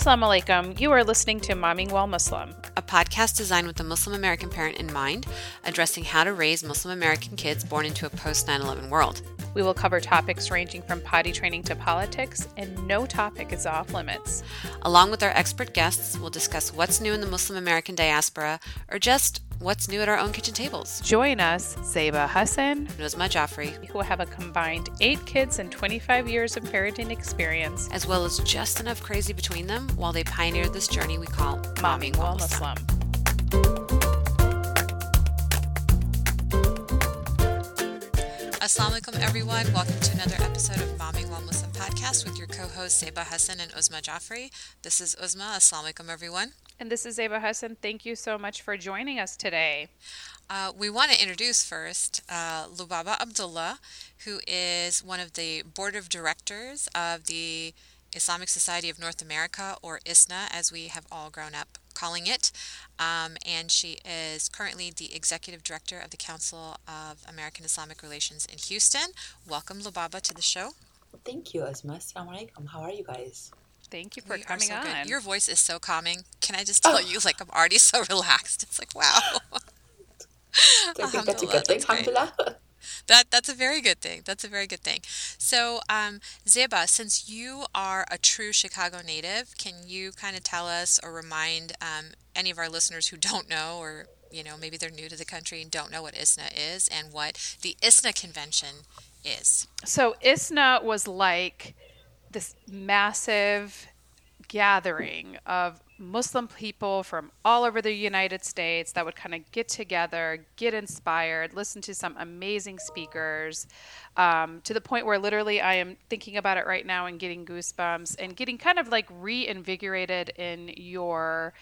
Assalamu alaikum. You are listening to Momming While Muslim, a podcast designed with the Muslim American parent in mind, addressing how to raise Muslim American kids born into a post 9 11 world. We will cover topics ranging from potty training to politics, and no topic is off limits. Along with our expert guests, we'll discuss what's new in the Muslim American diaspora or just what's new at our own kitchen tables. Join us, Zeba Hassan, and Uzma Jaffrey, who have a combined eight kids and 25 years of parenting experience, as well as just enough crazy between them while they pioneer this journey we call Momming While Muslim. Assalamu alaikum, everyone. Welcome to another episode of Momming While Muslim podcast with your co hosts Zeba Hassan and Uzma Jaffrey. This is Uzma. Assalamu alaikum, everyone. And this is Zeba Hassan. Thank you so much for joining us today. Uh, we want to introduce first uh, Lubaba Abdullah, who is one of the board of directors of the Islamic Society of North America, or ISNA, as we have all grown up calling it. Um, and she is currently the executive director of the Council of American Islamic Relations in Houston. Welcome, Lubaba, to the show. Thank you, Asma. Assalamu alaikum. How are you guys? Thank you for we coming so on. Good. Your voice is so calming. Can I just tell oh. you, like, I'm already so relaxed. It's like, wow. I think that's a good thing. Alhamdulillah. That that's a very good thing. That's a very good thing. So, um, Zeba, since you are a true Chicago native, can you kind of tell us or remind um, any of our listeners who don't know, or you know, maybe they're new to the country and don't know what ISNA is and what the ISNA convention is? So, ISNA was like this massive gathering of Muslim people from all over the United States that would kind of get together, get inspired, listen to some amazing speakers, um, to the point where literally I am thinking about it right now and getting goosebumps and getting kind of like reinvigorated in your.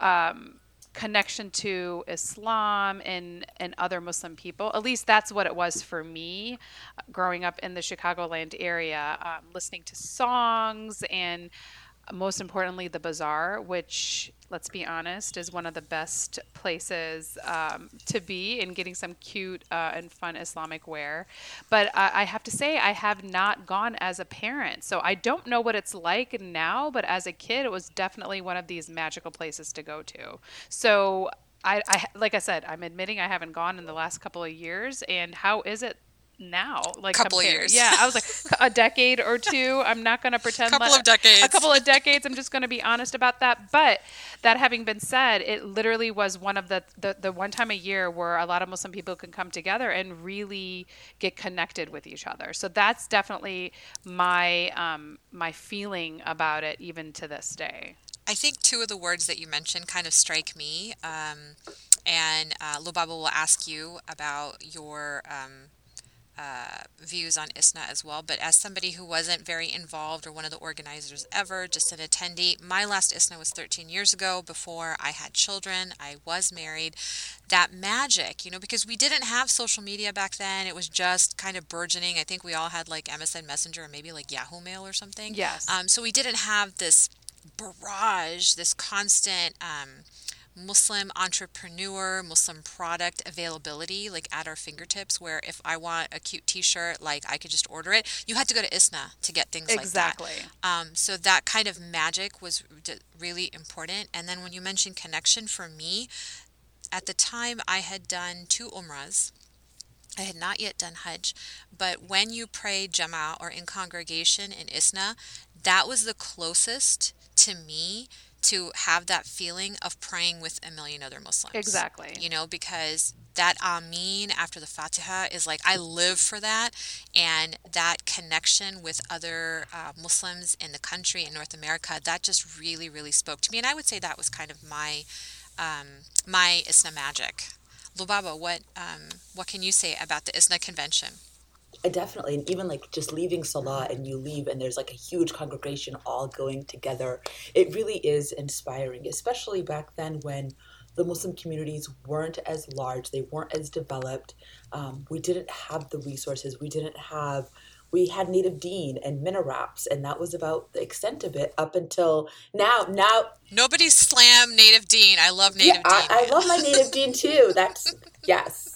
Um, connection to Islam and and other Muslim people. At least that's what it was for me, growing up in the Chicagoland area, um, listening to songs and most importantly, the bazaar, which, let's be honest, is one of the best places um, to be in getting some cute uh, and fun Islamic wear. But I have to say, I have not gone as a parent. So I don't know what it's like now, but as a kid, it was definitely one of these magical places to go to. So I, I like I said, I'm admitting I haven't gone in the last couple of years. And how is it now like a couple of years. Yeah i was like a decade or two i'm not going to pretend couple like, of decades. a couple of decades i'm just going to be honest about that. But that having been said it literally was one of the, the the one time a year where a lot of muslim people can come together and really get connected with each other. So that's definitely my um my feeling about it even to this day. I think two of the words that you mentioned kind of strike me um and uh, Lubaba will ask you about your um, uh, views on ISNA as well. But as somebody who wasn't very involved or one of the organizers ever, just an attendee, my last ISNA was 13 years ago before I had children. I was married. That magic, you know, because we didn't have social media back then. It was just kind of burgeoning. I think we all had like MSN Messenger or maybe like Yahoo Mail or something. Yes. Um, so we didn't have this barrage, this constant. Um, Muslim entrepreneur, Muslim product availability, like at our fingertips, where if I want a cute t shirt, like I could just order it. You had to go to ISNA to get things exactly. like that. Um, so that kind of magic was really important. And then when you mentioned connection, for me, at the time I had done two umrahs. I had not yet done Hajj, but when you pray Jama or in congregation in Isna, that was the closest to me to have that feeling of praying with a million other Muslims. Exactly. You know, because that Amin after the Fatiha is like, I live for that. And that connection with other uh, Muslims in the country, in North America, that just really, really spoke to me. And I would say that was kind of my, um, my ISNA magic. Lubaba, what, um, what can you say about the ISNA convention? Definitely and even like just leaving salah and you leave and there's like a huge congregation all going together it really is inspiring especially back then when the muslim communities weren't as large they weren't as developed um, we didn't have the resources we didn't have we had Native Deen and MYNA Raps and that was about the extent of it up until now now nobody slam Native Deen. I love native yeah, deen I, I love my Native Deen too that's yes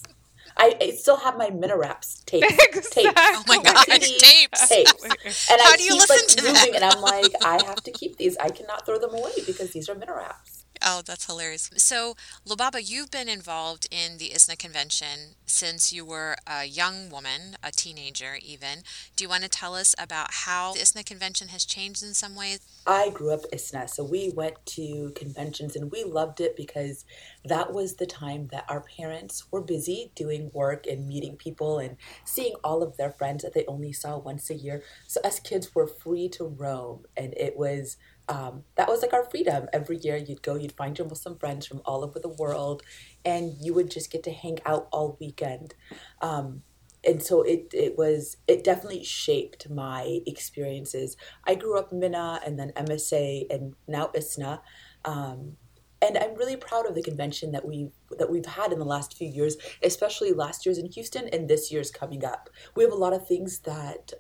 I, I still have my MYNA Raps tapes. Exactly. Tapes. Oh my gosh, tapes. tapes. And oh How I do you keep listen like to that? moving, and I'm like, I have to keep these. I cannot throw them away because these are MYNA Raps. Oh, that's hilarious. So, Lubaba, you've been involved in the ISNA convention since you were a young woman, a teenager even. Do you want to tell us about how the ISNA convention has changed in some ways? I grew up ISNA, so we went to conventions and we loved it because that was the time that our parents were busy doing work and meeting people and seeing all of their friends that they only saw once a year. So us kids were free to roam, and it was um, that was like our freedom. Every year you'd go, you'd find your Muslim friends from all over the world, and you would just get to hang out all weekend. Um, and so it it was it definitely shaped my experiences. I grew up MYNA and then MSA and now ISNA. Um, and I'm really proud of the convention that we that we've had in the last few years, especially last year's in Houston and this year's coming up. We have a lot of things that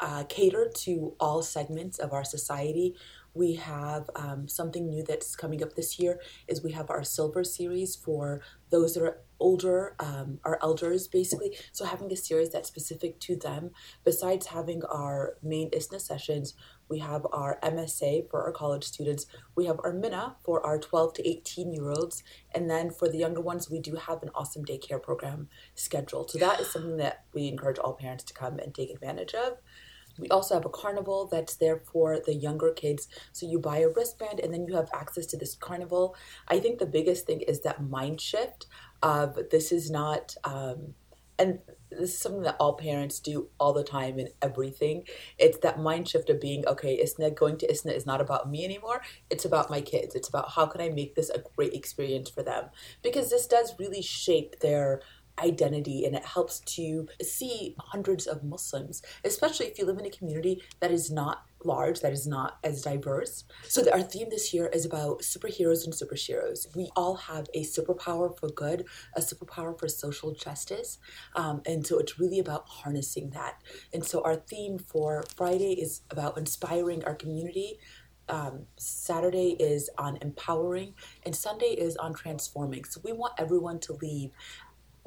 uh, cater to all segments of our society. We have um, something new that's coming up this year is we have our silver series for those that are older, um, our elders basically. So having a series that's specific to them. Besides having our main ISNA sessions, we have our MSA for our college students. We have our MYNA for our 12 to 18 year olds. And then for the younger ones, we do have an awesome daycare program scheduled. So that is something that we encourage all parents to come and take advantage of. We also have a carnival that's there for the younger kids. So you buy a wristband and then you have access to this carnival. I think the biggest thing is that mind shift of this is not, um, and this is something that all parents do all the time in everything. It's that mind shift of being, okay, ISNA, going to ISNA is not about me anymore. It's about my kids. It's about how can I make this a great experience for them? Because this does really shape their identity and it helps to see hundreds of Muslims, especially if you live in a community that is not large, that is not as diverse. So our theme this year is about superheroes and superheroes. We all have a superpower for good, a superpower for social justice, um, and so it's really about harnessing that. And so our theme for Friday is about inspiring our community. Um, Saturday is on empowering, and Sunday is on transforming. So we want everyone to leave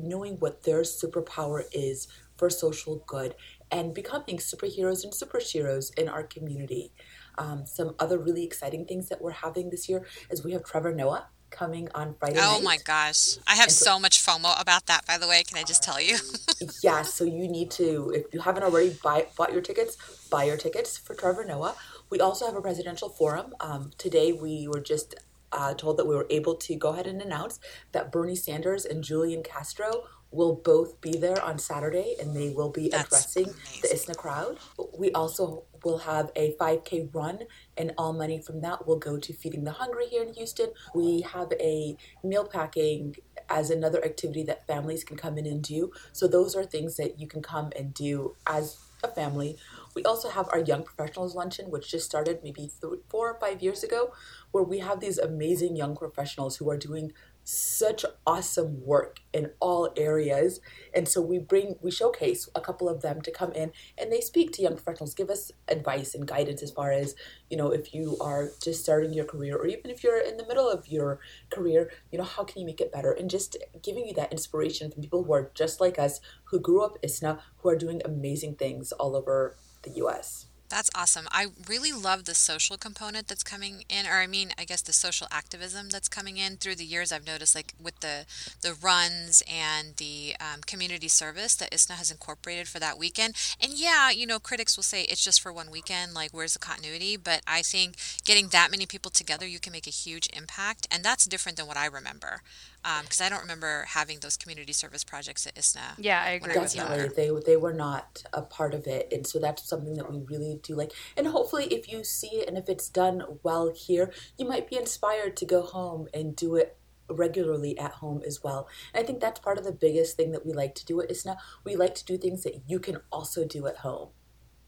knowing what their superpower is for social good and becoming superheroes and superheroes in our community. Um, some other really exciting things that we're having this year is we have Trevor Noah coming on Friday Oh night. my gosh. I have so- so much FOMO about that, by the way. Can I just tell you? yeah, so you need to, if you haven't already buy, bought your tickets, buy your tickets for Trevor Noah. We also have a presidential forum. Um, today we were just uh, told that we were able to go ahead and announce that Bernie Sanders and Julian Castro will both be there on Saturday and they will be That's addressing the. ISNA crowd. We also will have a 5K run, and all money from that will go to feeding the hungry here in Houston. We have a meal packing as another activity that families can come in and do. So, those are things that you can come and do as a family. We also have our Young Professionals Luncheon, which just started maybe four or five years ago, where we have these amazing young professionals who are doing such awesome work in all areas. And so we bring we showcase a couple of them to come in and they speak to young professionals give us advice and guidance as far as you know if you are just starting your career or even if you're in the middle of your career you know how can you make it better? And just giving you that inspiration from people who are just like us who grew up isna who are doing amazing things all over the us That's awesome. I really love the social component that's coming in, or I mean, I guess the social activism that's coming in through the years. I've noticed, like with the the runs and the um, community service that ISNA has incorporated for that weekend. And yeah, you know, critics will say it's just for one weekend. Like, where's the continuity? But I think getting that many people together, you can make a huge impact, and that's different than what I remember. Um, because I don't remember having those community service projects at ISNA. Yeah, I agree I with was you. younger. Definitely, they they were not a part of it, and so that's something that we really do like. And hopefully, if you see it and if it's done well here, you might be inspired to go home and do it regularly at home as well. And I think that's part of the biggest thing that we like to do at ISNA. We like to do things that you can also do at home.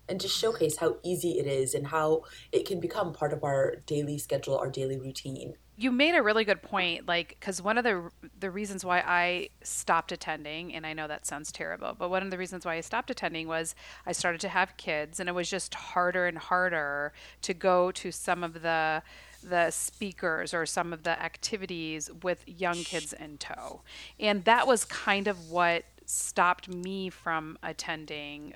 And just mm-hmm. showcase how easy it is and how it can become part of our daily schedule, our daily routine. You made a really good point like because one of the the reasons why i stopped attending and i know that sounds terrible but one of the reasons why i stopped attending was i started to have kids and it was just harder and harder to go to some of the the speakers or some of the activities with young kids in tow. And that was kind of what stopped me from attending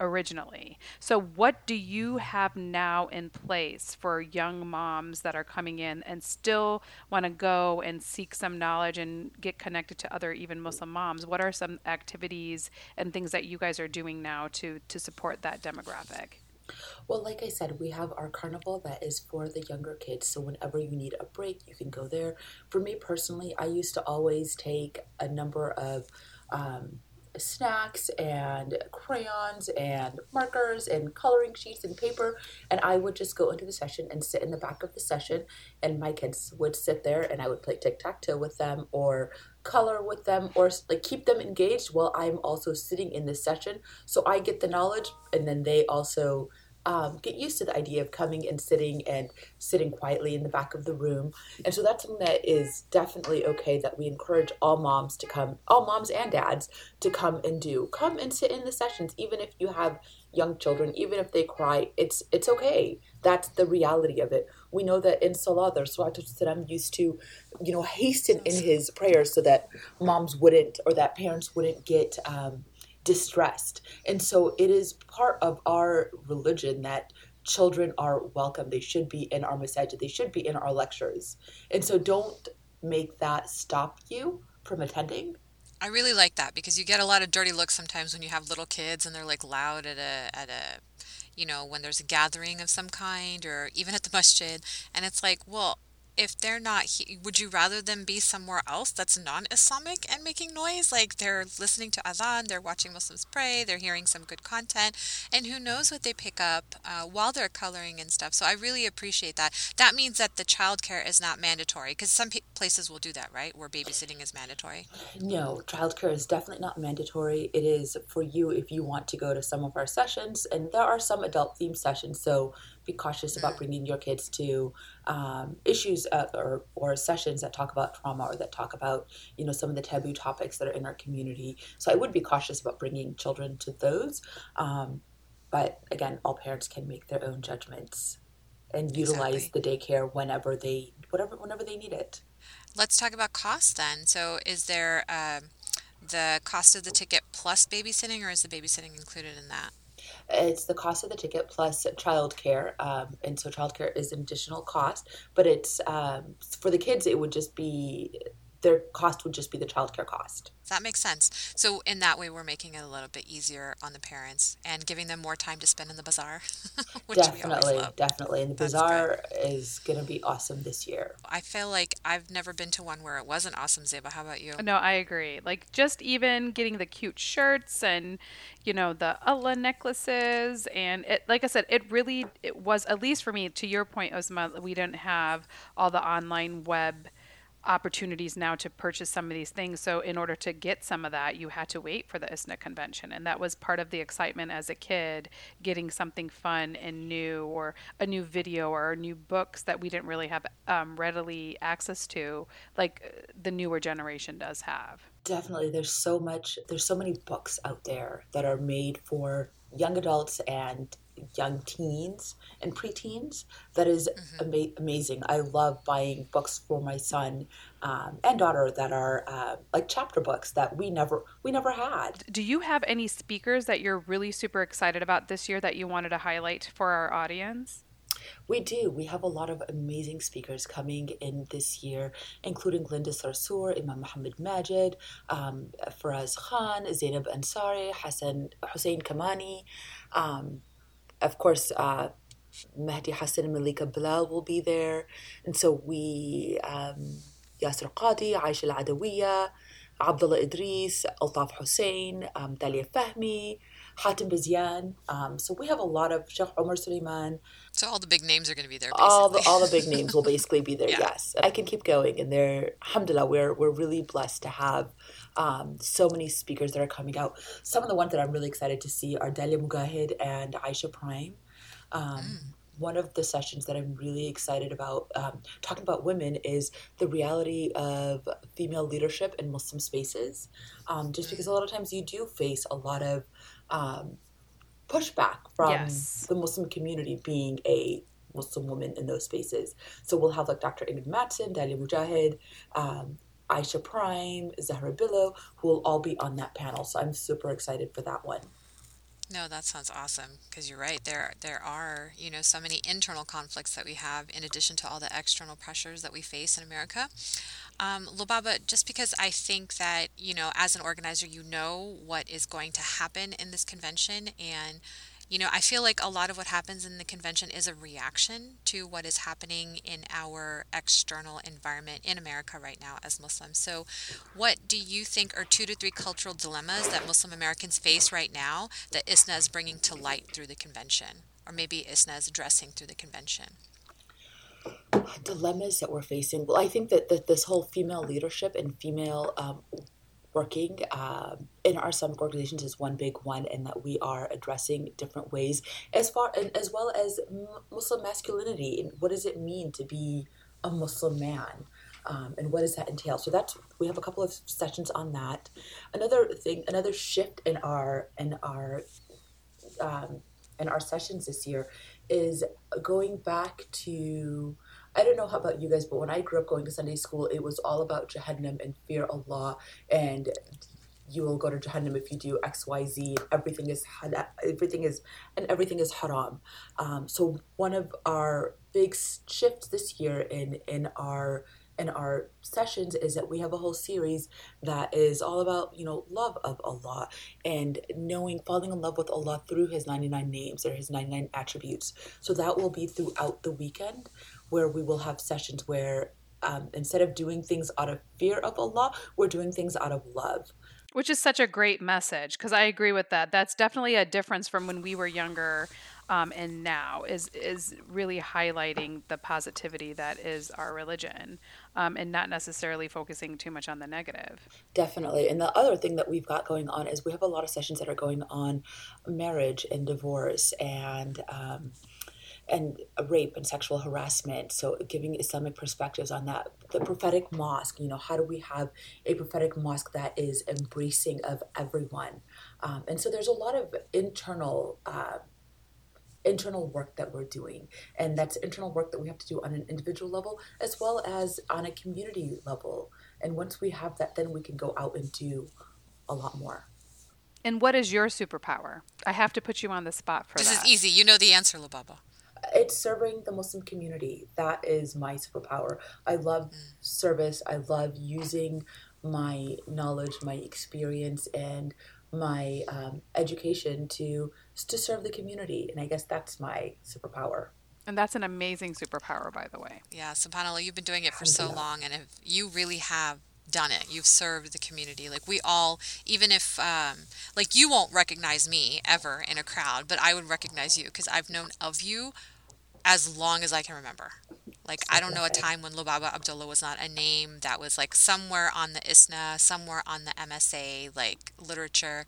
originally. So, what do you have now in place for young moms that are coming in and still want to go and seek some knowledge and get connected to other even Muslim moms? What are some activities and things that you guys are doing now to to support that demographic? Well, like I said, we have our carnival that is for the younger kids. So whenever you need a break, you can go there. For me personally, I used to always take a number of um, snacks and crayons and markers and coloring sheets and paper and i would just go into the session and sit in the back of the session and my kids would sit there and i would play tic-tac-toe with them or color with them or like keep them engaged while i'm also sitting in this session. So i get the knowledge and then they also um, get used to the idea of coming and sitting and sitting quietly in the back of the room. And so that's something that is definitely okay that we encourage all moms to come, all moms and dads to come and do. Come and sit in the sessions, even if you have young children, even if they cry, it's it's okay. That's the reality of it. We know that in Salah, the Rasul used to, you know, hasten in his prayers so that moms wouldn't or that parents wouldn't get um, distressed. And so it is part of our religion that children are welcome. They should be in our masajid, they should be in our lectures. And so don't make that stop you from attending. I really like that because you get a lot of dirty looks sometimes when you have little kids and they're like loud at a at a you know when there's a gathering of some kind or even at the masjid and it's like well if they're not he- would you rather them be somewhere else that's non-islamic and making noise? Like they're listening to adhan they're watching muslims pray they're hearing some good content and who knows what they pick up uh, while they're coloring and stuff. So i really appreciate that. That means that the childcare is not mandatory because some places will do that right? Where babysitting is mandatory. No childcare is definitely not mandatory. It is for you if you want to go to some of our sessions and there are some adult themed sessions so be cautious about bringing your kids to um, issues uh, or, or sessions that talk about trauma or that talk about you know some of the taboo topics that are in our community. So i would be cautious about bringing children to those um, but again all parents can make their own judgments and utilize exactly. the daycare whenever they whatever whenever they need it. Let's talk about cost then. So is there uh, the cost of the ticket plus babysitting or is the babysitting included in that it's the cost of the ticket plus childcare, um, and so childcare is an additional cost. But it's um, for the kids, it would just be their cost would just be the childcare cost. That makes sense. So in that way, we're making it a little bit easier on the parents and giving them more time to spend in the bazaar. definitely, definitely, and the That's bazaar good. is going to be awesome this year. I feel like I've never been to one where it wasn't awesome, Zeba. How about you? No, I agree. Like just even getting the cute shirts and you know the Allah necklaces and it, like I said, it really it was at least for me. To your point, Uzma, we didn't have all the online web opportunities now to purchase some of these things. So in order to get some of that, you had to wait for the ISNA convention, and that was part of the excitement as a kid, getting something fun and new, or a new video, or new books that we didn't really have um, readily access to, like uh, the newer generation does have. Definitely, there's so much. There's so many books out there that are made for young adults and young teens and preteens that is mm-hmm. ama- amazing. I love buying books for my son um, and daughter that are uh, like chapter books that we never we never had. Do you have any speakers that you're really super excited about this year that you wanted to highlight for our audience? We do. We have a lot of amazing speakers coming in this year, including Linda Sarsour, Imam Muhammad Majid, um, Faraz Khan, Zainab Ansari, Hassan Hussein Kamani. Um, of course, uh, Mehdi Hasan Malika Bilal will be there. And so we, um, Yasir Qadhi, Aisha Al Adawiya, Abdullah Idris, Altaf Hussein, um, Dalia Fahmy, Hatem Bazian. Um, so we have a lot of Sheikh Omar Suleiman. So all the big names are going to be there. Basically. All the all the big names will basically be there. yeah. Yes, I can keep going, and they're alhamdulillah. We're we're really blessed to have um, so many speakers that are coming out. Some of the ones that I'm really excited to see are Dalia Mogahed and Aisha Prime. Um, mm. One of the sessions that I'm really excited about um, talking about women is the reality of female leadership in Muslim spaces. Um, just because a lot of times you do face a lot of um, pushback from yes. the Muslim community being a Muslim woman in those spaces. So we'll have like Dr. Ingrid Mattson, Dalia Mogahed, um, Aisha Prime, Zahra Billoo, who will all be on that panel. So I'm super excited for that one. No, that sounds awesome because you're right. There there are, you know, so many internal conflicts that we have in addition to all the external pressures that we face in America. Um, just because I think that, you know, as an organizer, you know what is going to happen in this convention and you know, I feel like a lot of what happens in the convention is a reaction to what is happening in our external environment in America right now as Muslims. So, what do you think are two to three cultural dilemmas that Muslim Americans face right now that ISNA is bringing to light through the convention? Or maybe ISNA is addressing through the convention? Dilemmas that we're facing. Well, I think that, that this whole female leadership and female um, working um, in our Islamic organizations is one big one, and that we are addressing different ways as far and as well as Muslim masculinity and what does it mean to be a Muslim man. Um, and what does that entail? So that's we have a couple of sessions on that. Another thing, another shift in our in our um, in our sessions this year is going back to I don't know how about you guys, but when I grew up going to Sunday school, it was all about Jahannam and fear Allah and you will go to Jahannam if you do X, Y, Z. Everything is everything is and everything is haram. Um, so one of our big shifts this year in in our in our sessions is that we have a whole series that is all about you know love of Allah and knowing falling in love with Allah through His ninety nine names or His ninety nine attributes. So that will be throughout the weekend where we will have sessions where um, instead of doing things out of fear of Allah, we're doing things out of love. Which is such a great message because I agree with that. That's definitely a difference from when we were younger um, and now is is really highlighting the positivity that is our religion um, and not necessarily focusing too much on the negative. Definitely. And the other thing that we've got going on is we have a lot of sessions that are going on marriage and divorce and um, and rape and sexual harassment. So, giving Islamic perspectives on that. The prophetic mosque, you know, how do we have a prophetic mosque that is embracing of everyone? Um, and so, there's a lot of internal. Uh, internal work that we're doing and that's internal work that we have to do on an individual level as well as on a community level and once we have that then we can go out and do a lot more and what is your superpower? I have to put you on the spot for this that. This is easy. You know the answer, Lubaba it's serving the Muslim community. That is my superpower. I love mm. service. I love using my knowledge, my experience, and my um, education to to serve the community. And I guess that's my superpower. And that's an amazing superpower, by the way. Yeah, subhanallah, you've been doing it for so long, and if you really have done it. You've served the community. Like we all, even if, um, like you won't recognize me ever in a crowd, but I would recognize you because I've known of you as long as I can remember. Like I don't know a time when Lubaba Abdullah was not a name that was like somewhere on the ISNA, somewhere on the MSA like literature.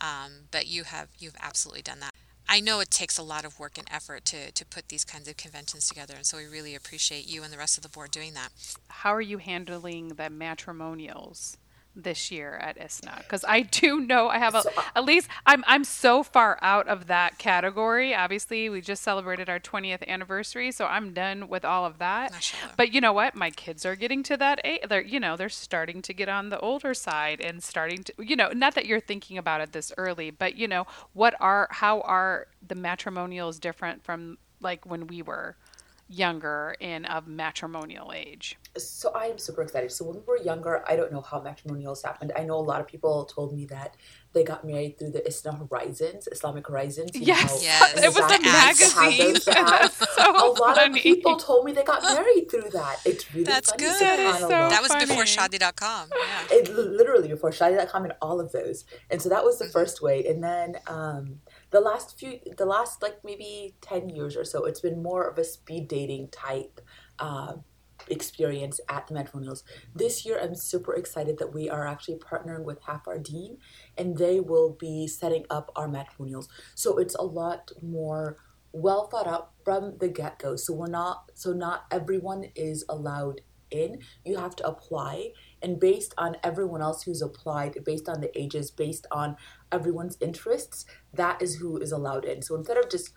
Um, but you have you've absolutely done that. I know it takes a lot of work and effort to to put these kinds of conventions together, and so we really appreciate you and the rest of the board doing that. How are you handling the matrimonials? This year at ISNA because I do know I have a, uh, at least I'm I'm so far out of that category. Obviously, we just celebrated our 20th anniversary, so I'm done with all of that. But you know what? My kids are getting to that age. They're you know they're starting to get on the older side and starting to you know not that you're thinking about it this early, but you know what are how are the matrimonials different from like when we were younger and of matrimonial age? So I am super excited. So when we were younger, I don't know how matrimonials happened. I know a lot of people told me that they got married through the Islam Horizons, Islamic Horizons. yes, yes. it was a magazine. so a lot funny. of people told me they got married through that. It's really That's funny. good. That, so that was funny. before Shaadi.com. Yeah. It literally before Shaadi.com and all of those. And so that was the mm-hmm. first way. And then um, the last few the last like maybe 10 years or so it's been more of a speed dating type uh, experience at the matrimonials this year i'm super excited that we are actually partnering with Half Our Deen and they will be setting up our matrimonials so it's a lot more well thought out from the get-go. So we're not so not everyone is allowed in. You have to apply and based on everyone else who's applied based on the ages based on everyone's interests that is who is allowed in so instead of just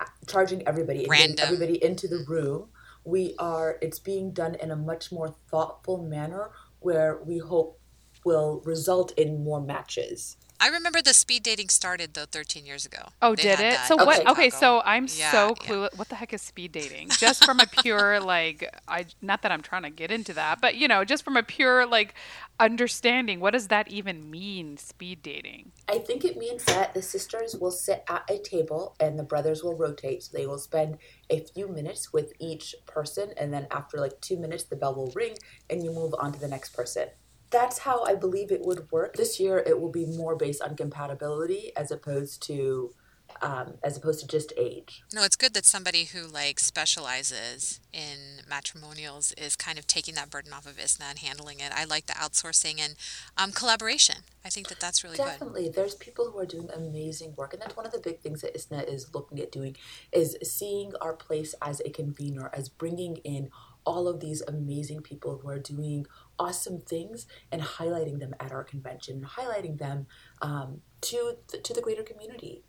uh, charging everybody everybody into the room. We are. It's being done in a much more thoughtful manner where we hope will result in more matches. I remember the speed dating started though 13 years ago. Oh, They did it? So in what? Okay. Okay, so I'm Yeah, so yeah. clueless. What the heck is speed dating? Just from a pure like, I not that I'm trying to get into that, but you know, just from a pure like understanding, what does that even mean? Speed dating? I think it means that the sisters will sit at a table and the brothers will rotate. So they will spend a few minutes with each person, and then after like two minutes, the bell will ring and you move on to the next person. That's how I believe it would work. This year, it will be more based on compatibility as opposed to um, as opposed to just age. No, it's good that somebody who like specializes in matrimonials is kind of taking that burden off of ISNA and handling it. I like the outsourcing and um, collaboration. I think that that's really good. Definitely, there's people who are doing amazing work, and that's one of the big things that ISNA is looking at doing is seeing our place as a convener, as bringing in all of these amazing people who are doing awesome things and highlighting them at our convention, and highlighting them um, to the, to the greater community.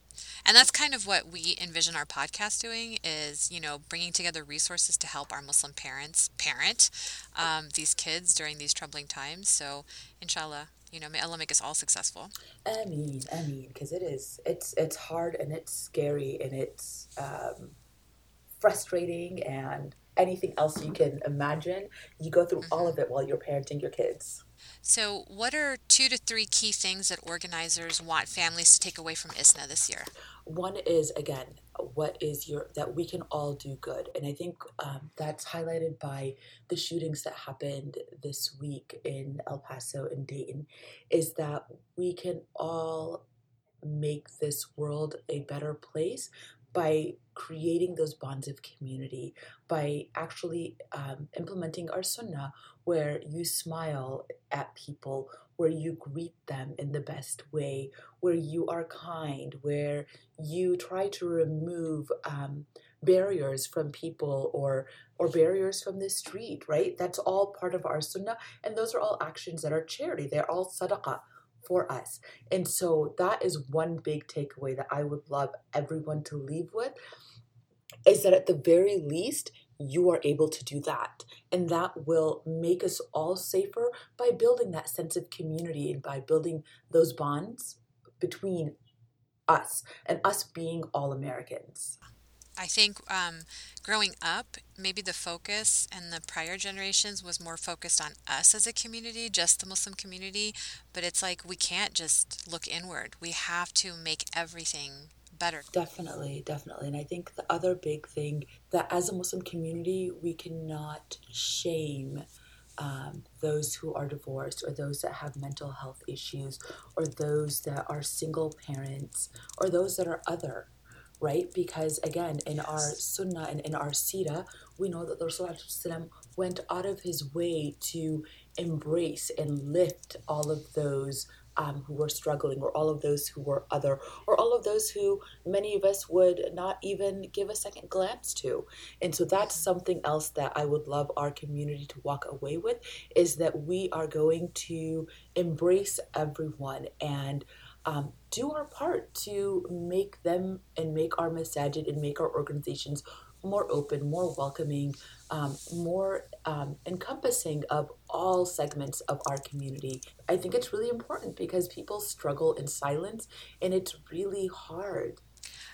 And that's kind of what we envision our podcast doing is, you know, bringing together resources to help our Muslim parents parent um, these kids during these troubling times. So, inshallah, you know, may Allah make us all successful. I mean, I mean, because it is, it's it's hard and it's scary and it's um, frustrating and anything else you can imagine. You go through all of it while you're parenting your kids. So, what are two to three key things that organizers want families to take away from ISNA this year? One is again, what is your that we can all do good, and I think um, that's highlighted by the shootings that happened this week in El Paso and Dayton, is that we can all make this world a better place by creating those bonds of community, by actually um, implementing our sunnah, where you smile at people, where you greet them in the best way, where you are kind, where you try to remove um, barriers from people or or barriers from the street. Right? That's all part of our sunnah, and those are all actions that are charity. They're all sadaqah for us. And so that is one big takeaway that I would love everyone to leave with is that at the very least, you are able to do that. And that will make us all safer by building that sense of community and by building those bonds between us and us being all Americans. I think um, growing up, maybe the focus and the prior generations was more focused on us as a community, just the Muslim community. But it's like we can't just look inward. We have to make everything better. Definitely, definitely. And I think the other big thing that as a Muslim community, we cannot shame um, those who are divorced or those that have mental health issues or those that are single parents or those that are other. Right? Because again, in our sunnah and in our sira, we know that the Rasul went out of his way to embrace and lift all of those um, who were struggling, or all of those who were other, or all of those who many of us would not even give a second glance to. And so that's something else that I would love our community to walk away with is that we are going to embrace everyone and um, do our part to make them and make our masajid and make our organizations more open, more welcoming, um, more um, encompassing of all segments of our community. I think it's really important because people struggle in silence and it's really hard.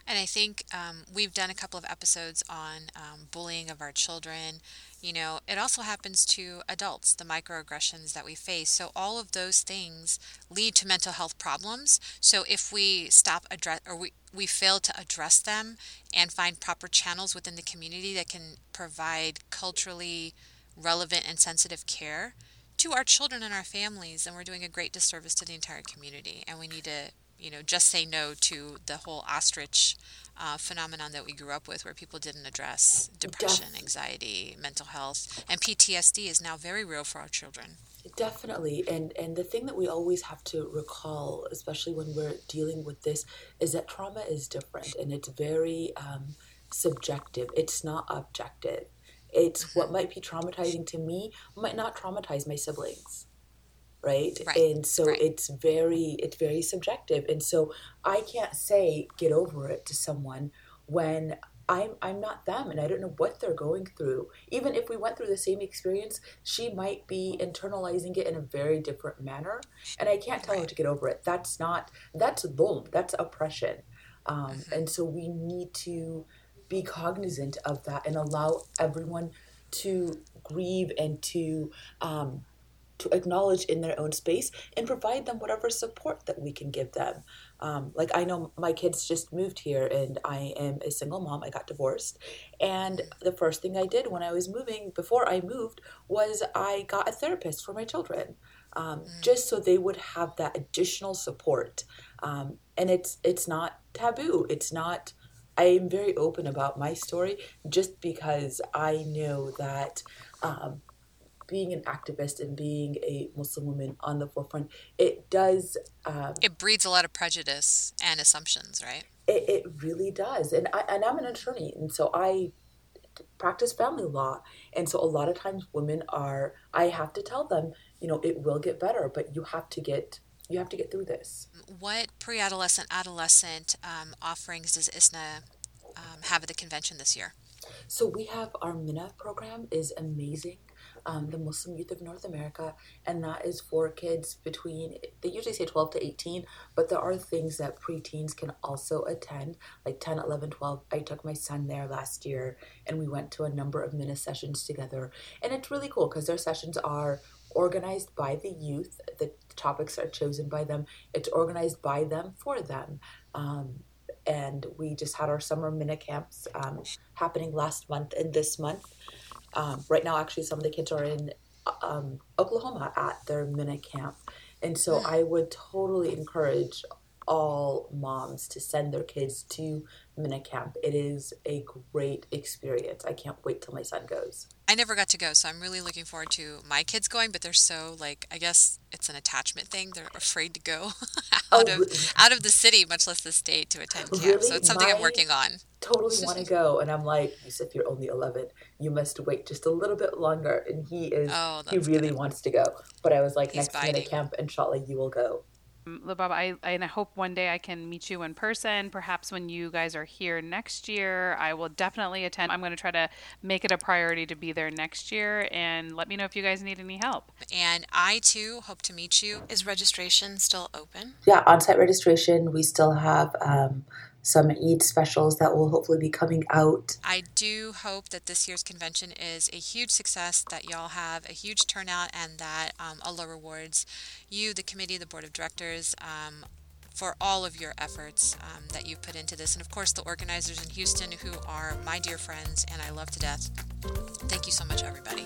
And I think um, we've done a couple of episodes on um, bullying of our children. You know, it also happens to adults, the microaggressions that we face. So all of those things lead to mental health problems. So if we stop address or we we fail to address them and find proper channels within the community that can provide culturally relevant and sensitive care to our children and our families, then we're doing a great disservice to the entire community. And we need to you know, just say no to the whole ostrich uh, phenomenon that we grew up with, where people didn't address depression, Def- anxiety, mental health, and PTSD is now very real for our children. Definitely. And and the thing that we always have to recall, especially when we're dealing with this, is that trauma is different and it's very um, subjective. It's not objective. It's what might be traumatizing to me might not traumatize my siblings. Right? Right, And so right. it's very it's very subjective. And so I can't say get over it to someone when I'm I'm not them and I don't know what they're going through. Even if we went through the same experience, she might be internalizing it in a very different manner. And I can't tell right. her to get over it. That's not that's boom, that's oppression. Um, mm-hmm. and so we need to be cognizant of that and allow everyone to grieve and to um, to acknowledge in their own space and provide them whatever support that we can give them. Um, like I know my kids just moved here and I am a single mom. I got divorced. And the first thing I did when I was moving, before I moved, was I got a therapist for my children. Um, mm. just so they would have that additional support. Um, and it's it's not taboo. It's not I am very open about my story just because I know that um, being an activist and being a Muslim woman on the forefront, it does. Um, it breeds a lot of prejudice and assumptions, right? It, it really does. And, I, and I'm an attorney, and so I practice family law. And so a lot of times women are, I have to tell them, you know, it will get better, but you have to get you have to get through this. What pre-adolescent, adolescent um, offerings does ISNA um, have at the convention this year? So we have our MYNA program is amazing. Um, the Muslim Youth of North America, and that is for kids between, they usually say 12 to 18, but there are things that preteens can also attend, like 10, 11, 12. I took my son there last year, and we went to a number of MYNA sessions together. And it's really cool because their sessions are organized by the youth. The topics are chosen by them. It's organized by them for them. Um, and we just had our summer MYNA camps um, happening last month and this month. Um, right now, actually, some of the kids are in um, Oklahoma at their MYNA camp. And so I would totally encourage all moms to send their kids to MYNA camp. It is a great experience. I can't wait till my son goes. I never got to go, so I'm really looking forward to my kids going. But they're so like, I guess it's an attachment thing. They're afraid to go out oh, of out of the city, much less the state, to attend camp. Really? So it's something my I'm working on. Totally want to go, and I'm like, Yusuf, you're only 11. You must wait just a little bit longer. And he is, oh, he really good. wants to go. But I was like, He's next biting. MYNA camp, inshallah, you will go. Lubaba, I, and I hope one day I can meet you in person. Perhaps when you guys are here next year, I will definitely attend. I'm going to try to make it a priority to be there next year and let me know if you guys need any help. And I too hope to meet you. Is registration still open? Yeah, on site registration. We still have um, some Eid specials that will hopefully be coming out. I do hope that this year's convention is a huge success, that y'all have a huge turnout, and that um, Allah rewards you, the committee, the board of directors, um, for all of your efforts um, that you've put into this. And of course, the organizers in Houston who are my dear friends and I love to death. Thank you so much, everybody.